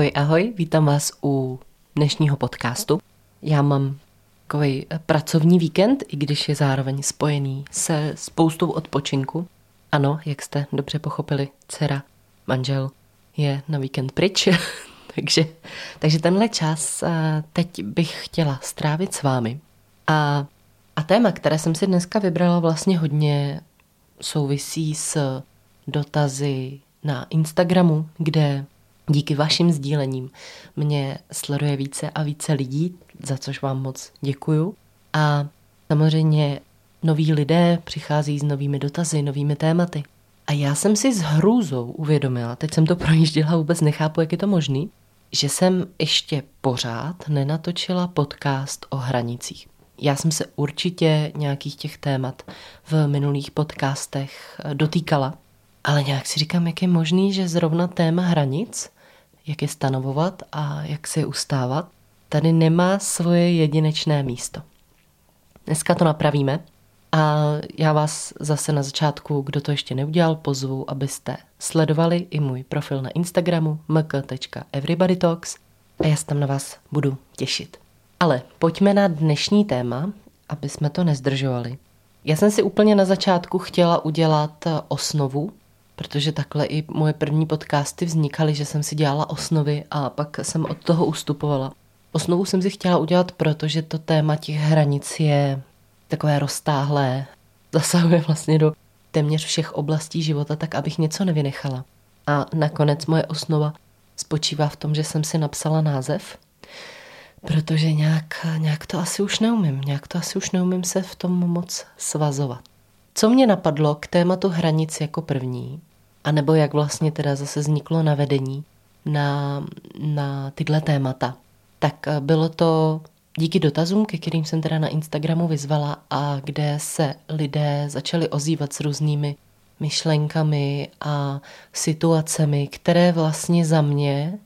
Ahoj, ahoj, vítám vás u dnešního podcastu. Já mám takový pracovní víkend, i když je zároveň spojený se spoustou odpočinku. Ano, jak jste dobře pochopili, dcera, manžel je na víkend pryč, takže, takže tenhle čas teď bych chtěla strávit s vámi. A, a téma, které jsem si dneska vybrala, vlastně hodně souvisí s dotazy na Instagramu, kde díky vašim sdílením mě sleduje více a více lidí, za což vám moc děkuju. A samozřejmě noví lidé přichází s novými dotazy, novými tématy. A já jsem si s hrůzou uvědomila, teď jsem to projížděla, vůbec nechápu, jak je to možný, že jsem ještě pořád nenatočila podcast o hranicích. Já jsem se určitě nějakých těch témat v minulých podcastech dotýkala, ale nějak si říkám, jak je možný, že zrovna téma hranic, jak je stanovovat a jak se je ustávat, tady nemá svoje jedinečné místo. Dneska to napravíme a já vás zase na začátku, kdo to ještě neudělal, pozvu, abyste sledovali i můj profil na Instagramu mk.everybodytalks a já se tam na vás budu těšit. Ale pojďme na dnešní téma, aby jsme to nezdržovali. Já jsem si úplně na začátku chtěla udělat osnovu protože takhle i moje první podcasty vznikaly, že jsem si dělala osnovy a pak jsem od toho ustupovala. Osnovu jsem si chtěla udělat, protože to téma těch hranic je takové roztáhlé, zasahuje vlastně do téměř všech oblastí života, tak abych něco nevynechala. A nakonec moje osnova spočívá v tom, že jsem si napsala název, protože nějak, nějak to asi už neumím, nějak to asi už neumím se v tom moc svazovat. Co mě napadlo k tématu hranic jako první, a nebo jak vlastně teda zase vzniklo navedení na, na tyhle témata. Tak eh, bylo to díky dotazům, ke kterým jsem teda na Instagramu vyzvala a kde se lidé začali ozývat s různými myšlenkami a situacemi, které vlastně za mě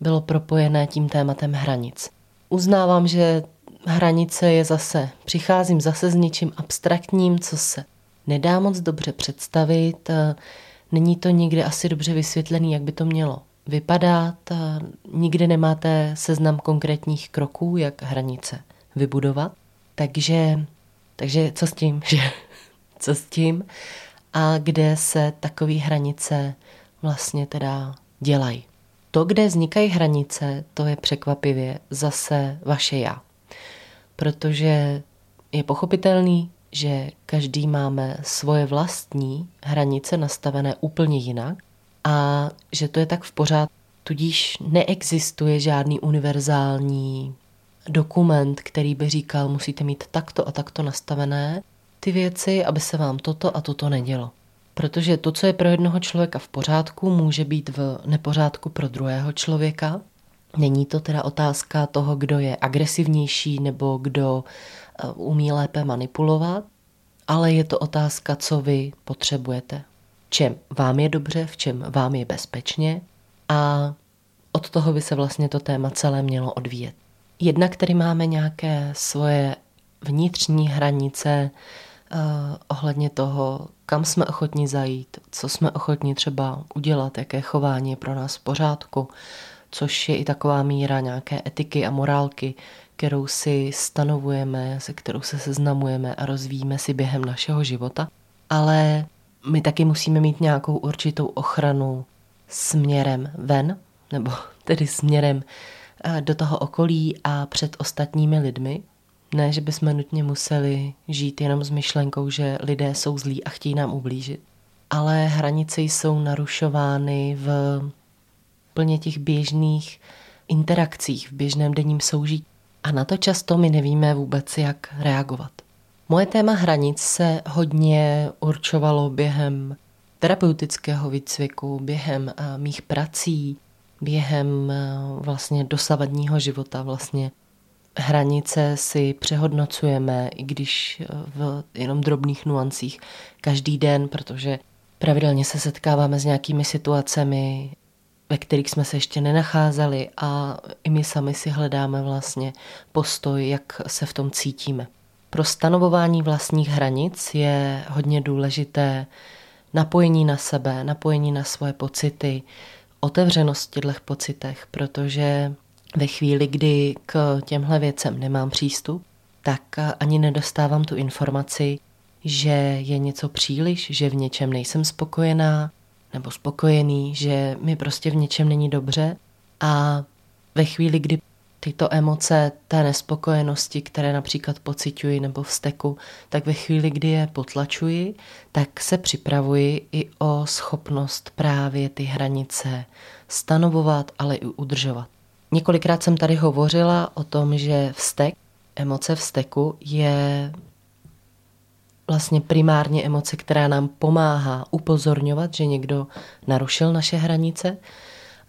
bylo propojené tím tématem hranic. Uznávám, že hranice je zase, přicházím zase s něčím abstraktním, co se nedá moc dobře představit, eh, Není to nikdy asi dobře vysvětlený, jak by to mělo vypadat. Nikdy nemáte seznam konkrétních kroků, jak hranice vybudovat. Takže, takže co s tím, že? co s tím? A kde se takové hranice vlastně teda dělají. To, kde vznikají hranice, to je překvapivě zase vaše já. Protože je pochopitelný, že každý máme svoje vlastní hranice nastavené úplně jinak a že to je tak v pořád, tudíž neexistuje žádný univerzální dokument, který by říkal, musíte mít takto a takto nastavené ty věci, aby se vám toto a toto nedělo. Protože to, co je pro jednoho člověka v pořádku, může být v nepořádku pro druhého člověka. Není to teda otázka toho, kdo je agresivnější nebo kdo umí lépe manipulovat, ale je to otázka, co vy potřebujete. Čem vám je dobře, v čem vám je bezpečně a od toho by se vlastně to téma celé mělo odvíjet. Jednak tady máme nějaké svoje vnitřní hranice uh, ohledně toho, kam jsme ochotni zajít, co jsme ochotni třeba udělat, jaké chování je pro nás v pořádku, což je i taková míra nějaké etiky a morálky, kterou si stanovujeme, se kterou se seznamujeme a rozvíjíme si během našeho života, ale my taky musíme mít nějakou určitou ochranu směrem ven, nebo tedy směrem eh, do toho okolí a před ostatními lidmi. Ne, že bychom nutně museli žít jenom s myšlenkou, že lidé jsou zlí a chtějí nám ublížit. Ale hranice jsou narušovány v plně těch běžných interakcích, v běžném denním soužití. A na to často my nevíme vůbec, jak reagovat. Moje téma hranic se hodně určovalo během terapeutického výcviku, během uh, mých prací, během uh, vlastně dosavadního života. Vlastně hranice si přehodnocujeme, i když uh, v jenom drobných nuancích každý den, protože pravidelně se setkáváme s nějakými situacemi, ve kterých jsme se ještě nenacházeli a i my sami si hledáme vlastně postoj, jak se v tom cítíme. Pro stanovování vlastních hranic je hodně důležité napojení na sebe, napojení na svoje pocity, otevřenost v těchto pocitech, protože ve chvíli, kdy k těmhle věcem nemám přístup, tak ani nedostávám tu informaci, že je něco příliš, že v něčem nejsem spokojená nebo spokojený, že mi prostě v něčem není dobře a ve chvíli, kdy tyto emoce té nespokojenosti, které například pociťuji nebo vzteku, tak ve chvíli, kdy je potlačuji, tak se připravuji i o schopnost právě ty hranice stanovovat, ale i udržovat. Několikrát jsem tady hovořila o tom, že vztek, emoce vzteku je vlastně primárně emoce, která nám pomáhá upozorňovat, že někdo narušil naše hranice,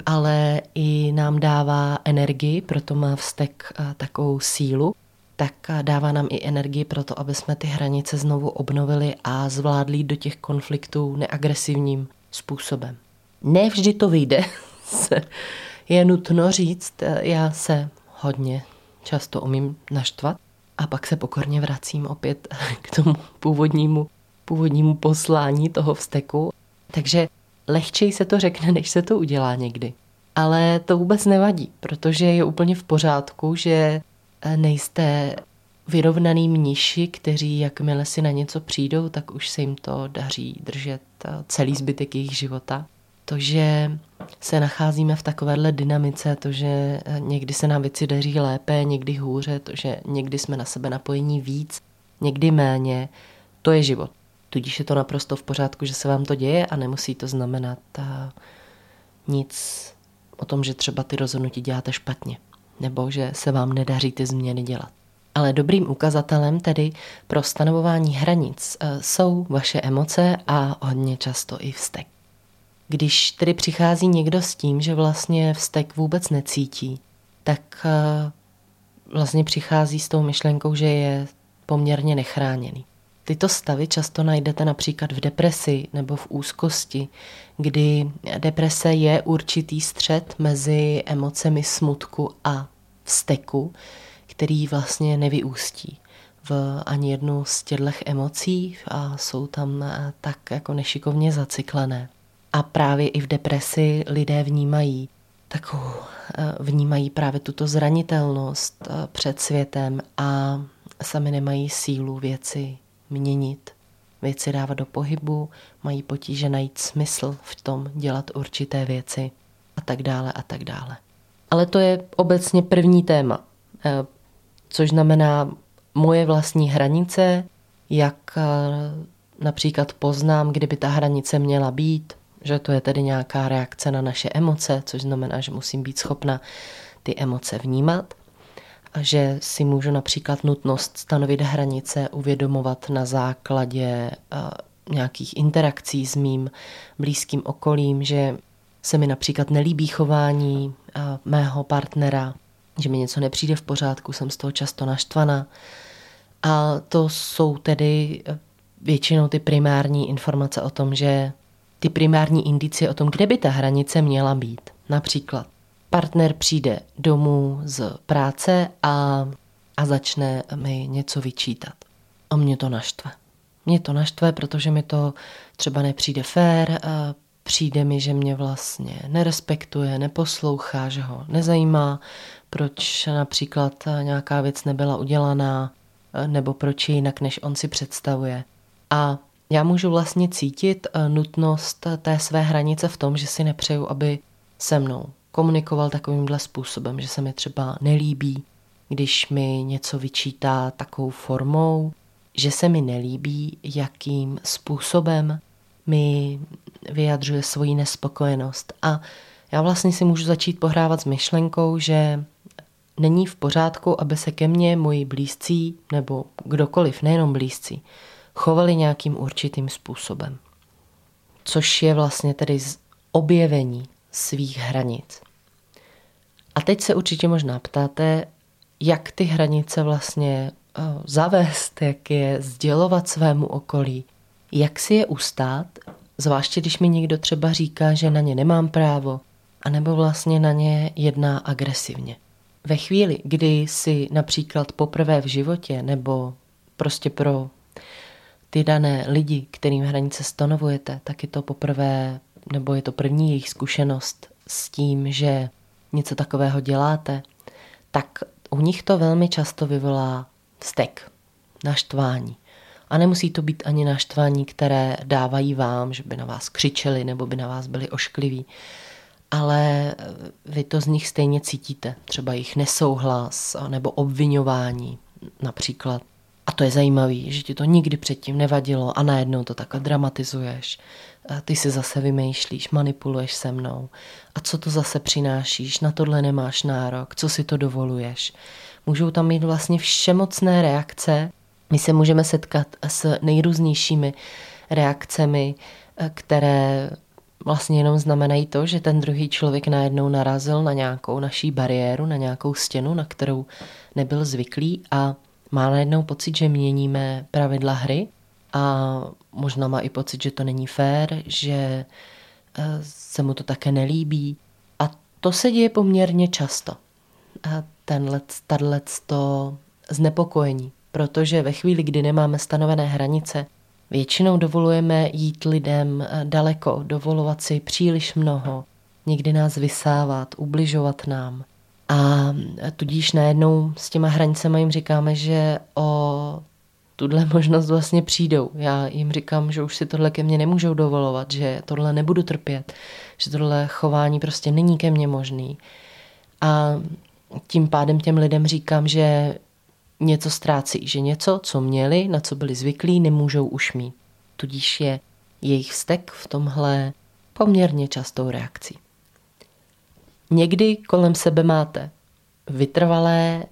ale i nám dává energii, proto má vztek takovou sílu, tak dává nám i energii pro to, aby jsme ty hranice znovu obnovili a zvládli do těch konfliktů neagresivním způsobem. Ne vždy to vyjde, je nutno říct, já se hodně často umím naštvat a pak se pokorně vracím opět k tomu původnímu, původnímu poslání toho vzteku. Takže lehčej se to řekne, než se to udělá někdy. Ale to vůbec nevadí, protože je úplně v pořádku, že eh, nejste vyrovnaný mniši, kteří jakmile si na něco přijdou, tak už se jim to daří držet eh, celý zbytek jejich života. To, že se nacházíme v takovéhle dynamice, to, že eh, někdy se nám věci daří lépe, někdy hůře, to, že někdy jsme na sebe napojení víc, někdy méně, to je život. Tudíž je to naprosto v pořádku, že se vám to děje a nemusí to znamenat nic o tom, že třeba ty rozhodnutí děláte špatně, nebo že se vám nedaří ty změny dělat. Ale dobrým ukazatelem tedy pro stanovování hranic e, jsou vaše emoce a hodně často i vztek. Když tedy přichází někdo s tím, že vlastně vztek vůbec necítí, tak e, vlastně přichází s tou myšlenkou, že je poměrně nechráněný. Tyto stavy často najdete například v depresi nebo v úzkosti, kdy deprese je určitý střed mezi emocemi smutku a vzteku, který vlastně nevyústí v ani jednu z těchto emocí a jsou tam eh, tak jako nešikovně zacyklené. A právě i v depresi lidé vnímají takovou, eh, vnímají právě tuto zranitelnost eh, před světem a sami nemají sílu věci měnit, věci dávat do pohybu, mají potíže najít smysl v tom dělat určité věci a tak dále a tak dále. Ale to je obecně první téma, eh, což znamená moje vlastní hranice, jak například poznám, kdyby ta hranice měla být, že to je tedy nějaká reakce na naše emoce, což znamená, že musím být schopna ty emoce vnímat a že si můžu například nutnost stanovit hranice uvědomovat na základě nějakých interakcí s mým blízkým okolím, že se mi například nelíbí chování mého partnera, že mi něco nepřijde v pořádku, jsem z toho často naštvaná. A to jsou tedy většinou ty primární informace o tom, že ty primární indicie o tom, kde by ta hranice měla být. Například partner přijde domů z práce a, a začne mi něco vyčítat. A mě to naštve. Mě to naštve, protože mi to třeba nepřijde fér, přijde mi, že mě vlastně nerespektuje, neposlouchá, že ho nezajímá, proč například nějaká věc nebyla udělaná, nebo proč je jinak, než on si představuje. A já můžu vlastně cítit nutnost té své hranice v tom, že si nepřeju, aby se mnou komunikoval takovýmhle způsobem, že se mi třeba nelíbí, když mi něco vyčítá takovou formou, že se mi nelíbí, jakým způsobem mi vyjadřuje svoji nespokojenost. A já vlastně si můžu začít pohrávat s myšlenkou, že není v pořádku, aby se ke mně moji blízcí nebo kdokoliv, nejenom blízcí, chovali nějakým určitým způsobem. Což je vlastně tedy objevení svých hranic. A teď se určitě možná ptáte, jak ty hranice vlastně eh, zavést, jak je sdělovat svému okolí, jak si je ustát, zvláště když mi někdo třeba říká, že na ně nemám právo, anebo vlastně na ně jedná agresivně. Ve chvíli, kdy si například poprvé v životě nebo prostě pro ty dané lidi, kterým hranice stanovujete, tak je to poprvé nebo je to první jejich zkušenost s tím, že něco takového děláte, tak u nich to velmi často vyvolá vztek, naštvání. A nemusí to být ani naštvání, které dávají vám, že by na vás křičeli nebo by na vás byli oškliví, ale vy to z nich stejně cítíte. Třeba jejich nesouhlas nebo obvinování například. A to je zajímavé, že ti to nikdy předtím nevadilo a najednou to takhle dramatizuješ. A ty si zase vymýšlíš, manipuluješ se mnou. A co to zase přinášíš? Na tohle nemáš nárok, co si to dovoluješ? Můžou tam mít vlastně všemocné reakce. My se můžeme setkat s nejrůznějšími reakcemi, které vlastně jenom znamenají to, že ten druhý člověk najednou narazil na nějakou naší bariéru, na nějakou stěnu, na kterou nebyl zvyklý a má najednou pocit, že měníme pravidla hry a možná má i pocit, že to není fér, že eh, se mu to také nelíbí. A to se děje poměrně často. A tenhle, to znepokojení, protože ve chvíli, kdy nemáme stanovené hranice, většinou dovolujeme jít lidem eh, daleko, dovolovat si příliš mnoho, někdy nás vysávat, ubližovat nám. A tudíž najednou s těma hranicemi jim říkáme, že o tuhle možnost vlastně přijdou. Já jim říkám, že už si tohle ke mně nemůžou dovolovat, že tohle nebudu trpět, že tohle chování prostě není ke mně možný. A tím pádem těm lidem říkám, že něco ztrácí, že něco, co měli, na co byli zvyklí, nemůžou už mít. Tudíž je jejich vztek v tomhle poměrně častou reakcí. Někdy kolem sebe máte vytrvalé,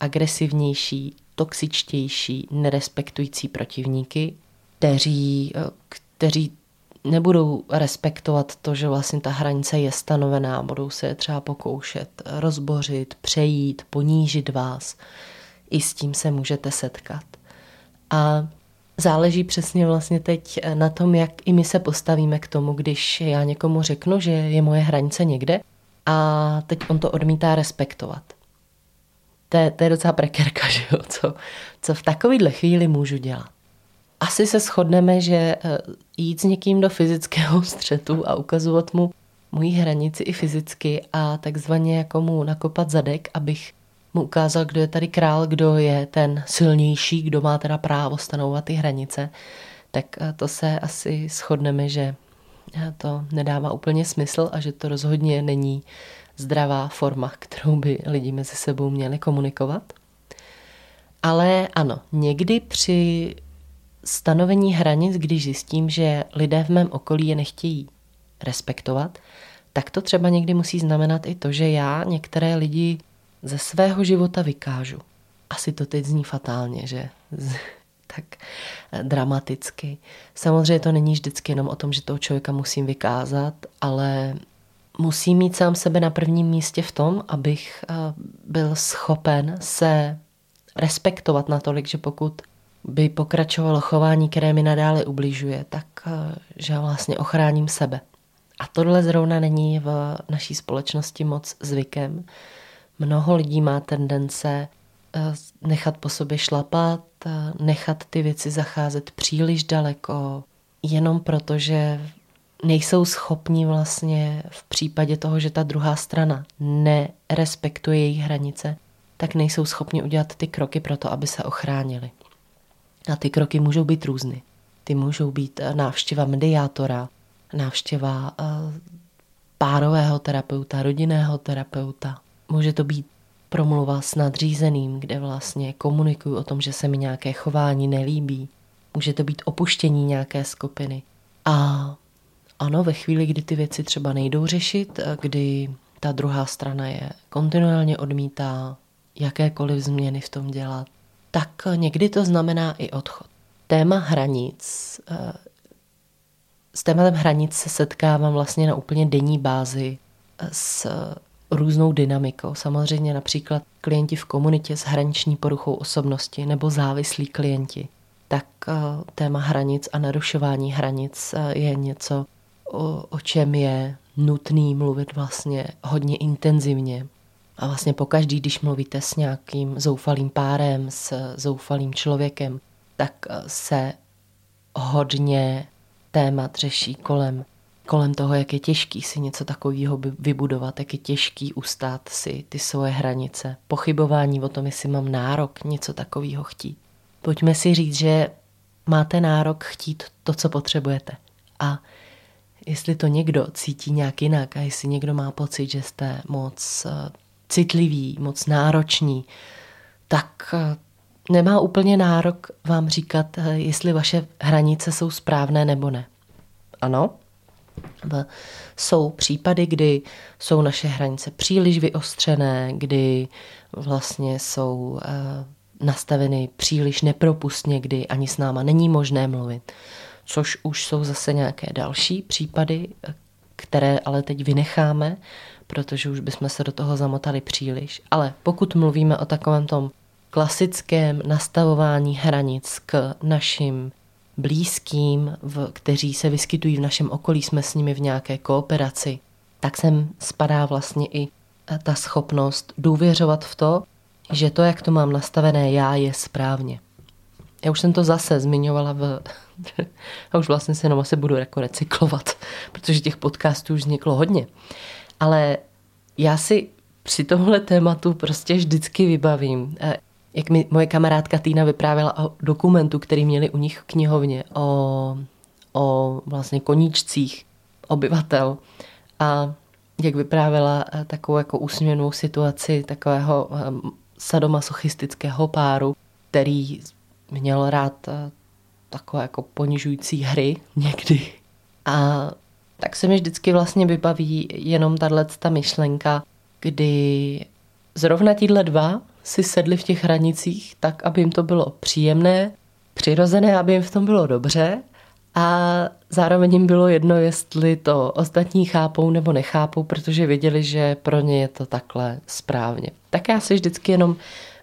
agresivnější, toxičtější, nerespektující protivníky, kteří, kteří nebudou respektovat to, že vlastně ta hranice je stanovená, budou se třeba pokoušet rozbořit, přejít, ponížit vás. I s tím se můžete setkat. A záleží přesně vlastně teď na tom, jak i my se postavíme k tomu, když já někomu řeknu, že je moje hranice někde a teď on to odmítá respektovat. To je, to je docela prekerka, že jo? Co, co v takovýhle chvíli můžu dělat. Asi se shodneme, že eh, jít s někým do fyzického střetu a ukazovat mu moji hranici i fyzicky a takzvaně jako mu nakopat zadek, abych mu ukázal, kdo je tady král, kdo je ten silnější, kdo má teda právo stanovat ty hranice, tak eh, to se asi shodneme, že to nedává úplně smysl a že to rozhodně není zdravá forma, kterou by lidi mezi sebou měli komunikovat. Ale ano, někdy při stanovení hranic, když zjistím, že lidé v mém okolí je nechtějí respektovat, tak to třeba někdy musí znamenat i to, že já některé lidi ze svého života vykážu. Asi to teď zní fatálně, že tak eh, dramaticky. Samozřejmě to není vždycky jenom o tom, že toho člověka musím vykázat, ale musím mít sám sebe na prvním místě v tom, abych eh, byl schopen se respektovat natolik, že pokud by pokračovalo chování, které mi nadále ubližuje, tak eh, že vlastně ochráním sebe. A tohle zrovna není v naší společnosti moc zvykem. Mnoho lidí má tendence nechat po sobě šlapat, nechat ty věci zacházet příliš daleko, jenom proto, že nejsou schopni vlastně v případě toho, že ta druhá strana nerespektuje jejich hranice, tak nejsou schopni udělat ty kroky pro to, aby se ochránili. A ty kroky můžou být různy. Ty můžou být eh, návštěva mediátora, návštěva eh, párového terapeuta, rodinného terapeuta. Může to být promluva s nadřízeným, kde vlastně komunikuju o tom, že se mi nějaké chování nelíbí. Může to být opuštění nějaké skupiny. A ano, ve chvíli, kdy ty věci třeba nejdou řešit, kdy ta druhá strana je kontinuálně odmítá jakékoliv změny v tom dělat, tak někdy to znamená i odchod. Téma hranic, eh, s tématem hranic se setkávám vlastně na úplně denní bázi s různou dynamikou. Samozřejmě například klienti v komunitě s hraniční poruchou osobnosti nebo závislí klienti. Tak eh, téma hranic a narušování hranic eh, je něco, o, o čem je nutný mluvit vlastně hodně intenzivně. A vlastně pokaždý, když mluvíte s nějakým zoufalým párem, s zoufalým člověkem, tak eh, se hodně témat řeší kolem kolem toho, jak je těžký si něco takového vybudovat, jak je těžký ustát si ty svoje hranice, pochybování o tom, jestli mám nárok něco takového chtít. Pojďme si říct, že máte nárok chtít to, co potřebujete. A jestli to někdo cítí nějak jinak a jestli někdo má pocit, že jste moc eh, citlivý, moc nároční, tak eh, nemá úplně nárok vám říkat, eh, jestli vaše hranice jsou správné nebo ne. Ano, jsou případy, kdy jsou naše hranice příliš vyostřené, kdy vlastně jsou nastaveny příliš nepropustně, kdy ani s náma není možné mluvit. Což už jsou zase nějaké další případy, které ale teď vynecháme, protože už bychom se do toho zamotali příliš. Ale pokud mluvíme o takovém tom klasickém nastavování hranic k našim blízkým, v, kteří se vyskytují v našem okolí, jsme s nimi v nějaké kooperaci, tak sem spadá vlastně i ta schopnost důvěřovat v to, že to, jak to mám nastavené já, je správně. Já už jsem to zase zmiňovala v... Já už vlastně se jenom asi budu jako recyklovat, protože těch podcastů už vzniklo hodně. Ale já si při tomhle tématu prostě vždycky vybavím, jak mi moje kamarádka Týna vyprávěla o dokumentu, který měli u nich v knihovně, o, o vlastně koníčcích obyvatel. A jak vyprávěla eh, takovou jako úsměvnou situaci takového eh, sadomasochistického páru, který měl rád eh, takové jako ponižující hry někdy. A tak se mi vždycky vlastně vybaví jenom tahle ta myšlenka, kdy zrovna tíhle dva si sedli v těch hranicích tak, aby jim to bylo příjemné, přirozené, aby jim v tom bylo dobře a zároveň jim bylo jedno, jestli to ostatní chápou nebo nechápou, protože věděli, že pro ně je to takhle správně. Tak já si vždycky jenom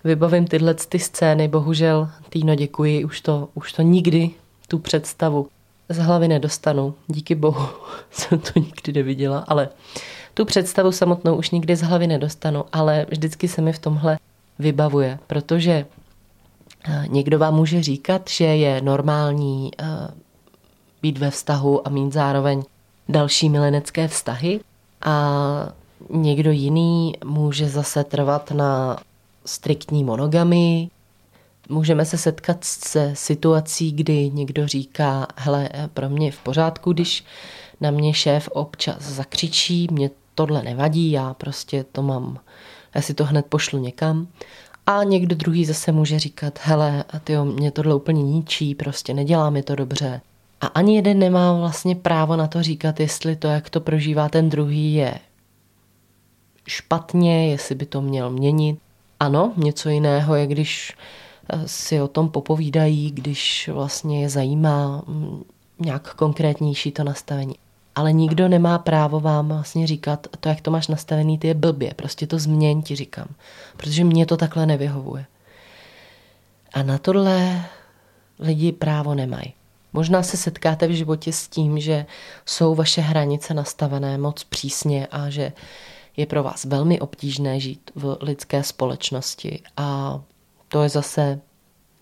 vybavím tyhle ty scény, bohužel, Týno, děkuji, už to, už to nikdy tu představu z hlavy nedostanu. Díky bohu jsem to nikdy neviděla, ale tu představu samotnou už nikdy z hlavy nedostanu, ale vždycky se mi v tomhle vybavuje, protože eh, někdo vám může říkat, že je normální eh, být ve vztahu a mít zároveň další milenecké vztahy a někdo jiný může zase trvat na striktní monogamy. Můžeme se setkat se situací, kdy někdo říká, hele, pro mě je v pořádku, když na mě šéf občas zakřičí, mě tohle nevadí, já prostě to mám, já si to hned pošlu někam. A někdo druhý zase může říkat, hele, tyjo, mě tohle úplně ničí, prostě nedělá mi to dobře. A ani jeden nemá vlastně právo na to říkat, jestli to, jak to prožívá ten druhý, je špatně, jestli by to měl měnit. Ano, něco jiného je, když eh, si o tom popovídají, když vlastně je zajímá mm, nějak konkrétnější to nastavení. Ale nikdo nemá právo vám vlastně říkat, to, jak to máš nastavený, ty je blbě, prostě to změň, ti říkám. Protože mě to takhle nevyhovuje. A na tohle lidi právo nemají. Možná se setkáte v životě s tím, že jsou vaše hranice nastavené moc přísně a že je pro vás velmi obtížné žít v lidské společnosti. A to je zase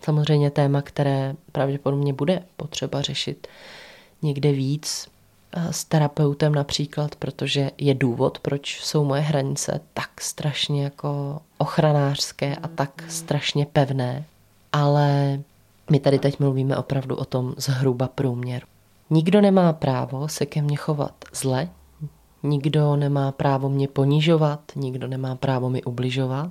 samozřejmě téma, které pravděpodobně bude potřeba řešit někde víc s terapeutem například, protože je důvod, proč jsou moje hranice tak strašně jako ochranářské a tak strašně pevné. Ale my tady teď mluvíme opravdu o tom zhruba průměru. Nikdo nemá právo se ke mně chovat zle, nikdo nemá právo mě ponižovat, nikdo nemá právo mi ubližovat,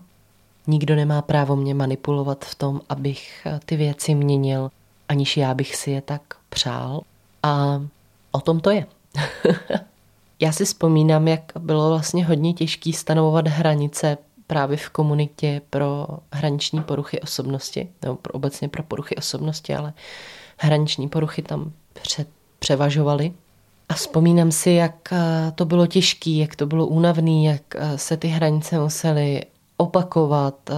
nikdo nemá právo mě manipulovat v tom, abych ty věci měnil, aniž já bych si je tak přál. A o tom to je. já si vzpomínám, jak bylo vlastně hodně těžké stanovovat hranice právě v komunitě pro hraniční poruchy osobnosti, nebo pro, obecně pro poruchy osobnosti, ale hraniční poruchy tam před, převažovaly. A vzpomínám si, jak eh, to bylo těžké, jak to bylo únavné, jak eh, se ty hranice musely opakovat, eh,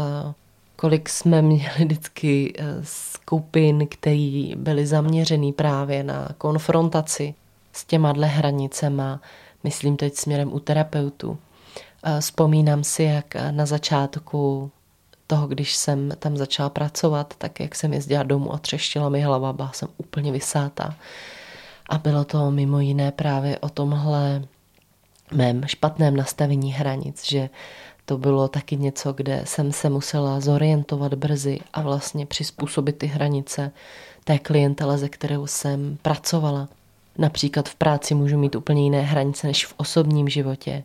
kolik jsme měli vždycky skupin, které byly zaměřený právě na konfrontaci s těma dle hranicema, myslím teď směrem u terapeutů, Vzpomínám si, jak na začátku toho, když jsem tam začala pracovat, tak jak jsem jezdila domů a třeštila mi hlava, byla jsem úplně vysátá. A bylo to mimo jiné právě o tomhle mém špatném nastavení hranic, že to bylo taky něco, kde jsem se musela zorientovat brzy a vlastně přizpůsobit ty hranice té klientele, ze kterou jsem pracovala. Například v práci můžu mít úplně jiné hranice než v osobním životě.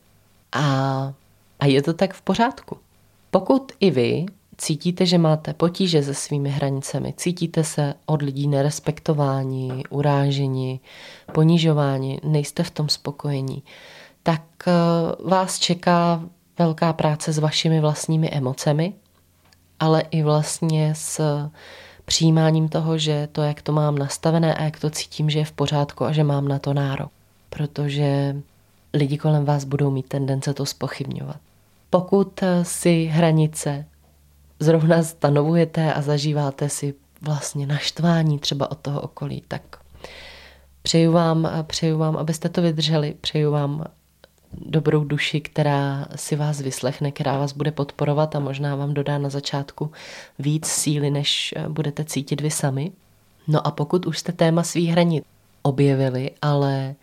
A, a je to tak v pořádku. Pokud i vy cítíte, že máte potíže se svými hranicemi, cítíte se od lidí nerespektováni, uráženi, ponižováni, nejste v tom spokojení, tak eh, vás čeká velká práce s vašimi vlastními emocemi, ale i vlastně s přijímáním toho, že to, jak to mám nastavené a jak to cítím, že je v pořádku a že mám na to nárok. Protože lidi kolem vás budou mít tendence to spochybňovat. Pokud si hranice zrovna stanovujete a zažíváte si vlastně naštvání třeba od toho okolí, tak přeju vám, přeju vám, abyste to vydrželi, přeju vám dobrou duši, která si vás vyslechne, která vás bude podporovat a možná vám dodá na začátku víc síly, než budete cítit vy sami. No a pokud už jste téma svých hranit objevili, ale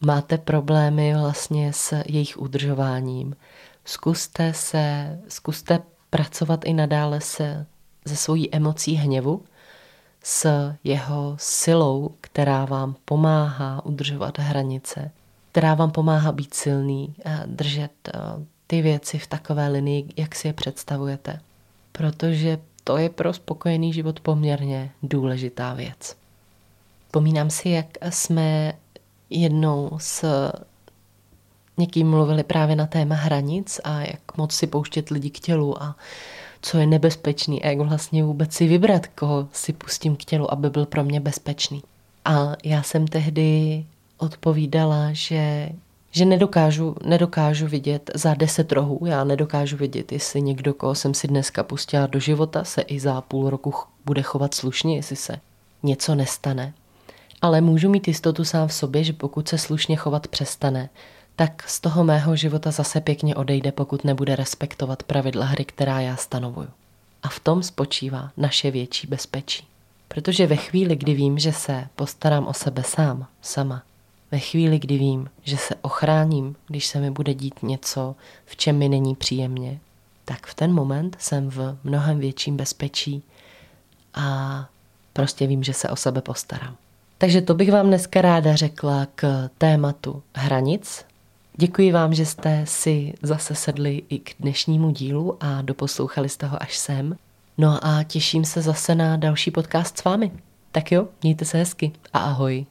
máte problémy vlastně s jejich udržováním, zkuste se, zkuste pracovat i nadále se, se svojí emocí hněvu, s jeho silou, která vám pomáhá udržovat hranice, která vám pomáhá být silný a držet eh, ty věci v takové linii, jak si je představujete. Protože to je pro spokojený život poměrně důležitá věc. Pomínám si, jak jsme jednou s někým mluvili právě na téma hranic a jak moc si pouštět lidi k tělu a co je nebezpečný a jak vlastně vůbec si vybrat, koho si pustím k tělu, aby byl pro mě bezpečný. A já jsem tehdy odpovídala, že, že nedokážu, nedokážu vidět za deset rohů, já nedokážu vidět, jestli někdo, koho jsem si dneska pustila do života, se i za půl roku bude chovat slušně, jestli se něco nestane. Ale můžu mít jistotu sám v sobě, že pokud se slušně chovat přestane, tak z toho mého života zase pěkně odejde, pokud nebude respektovat pravidla hry, která já stanovuju. A v tom spočívá naše větší bezpečí. Protože ve chvíli, kdy vím, že se postarám o sebe sám, sama, ve chvíli, kdy vím, že se ochráním, když se mi bude dít něco, v čem mi není příjemně, tak v ten moment jsem v mnohem větším bezpečí a prostě vím, že se o sebe postarám. Takže to bych vám dneska ráda řekla k tématu hranic. Děkuji vám, že jste si zase sedli i k dnešnímu dílu a doposlouchali jste ho až sem. No a těším se zase na další podcast s vámi. Tak jo, mějte se hezky a ahoj.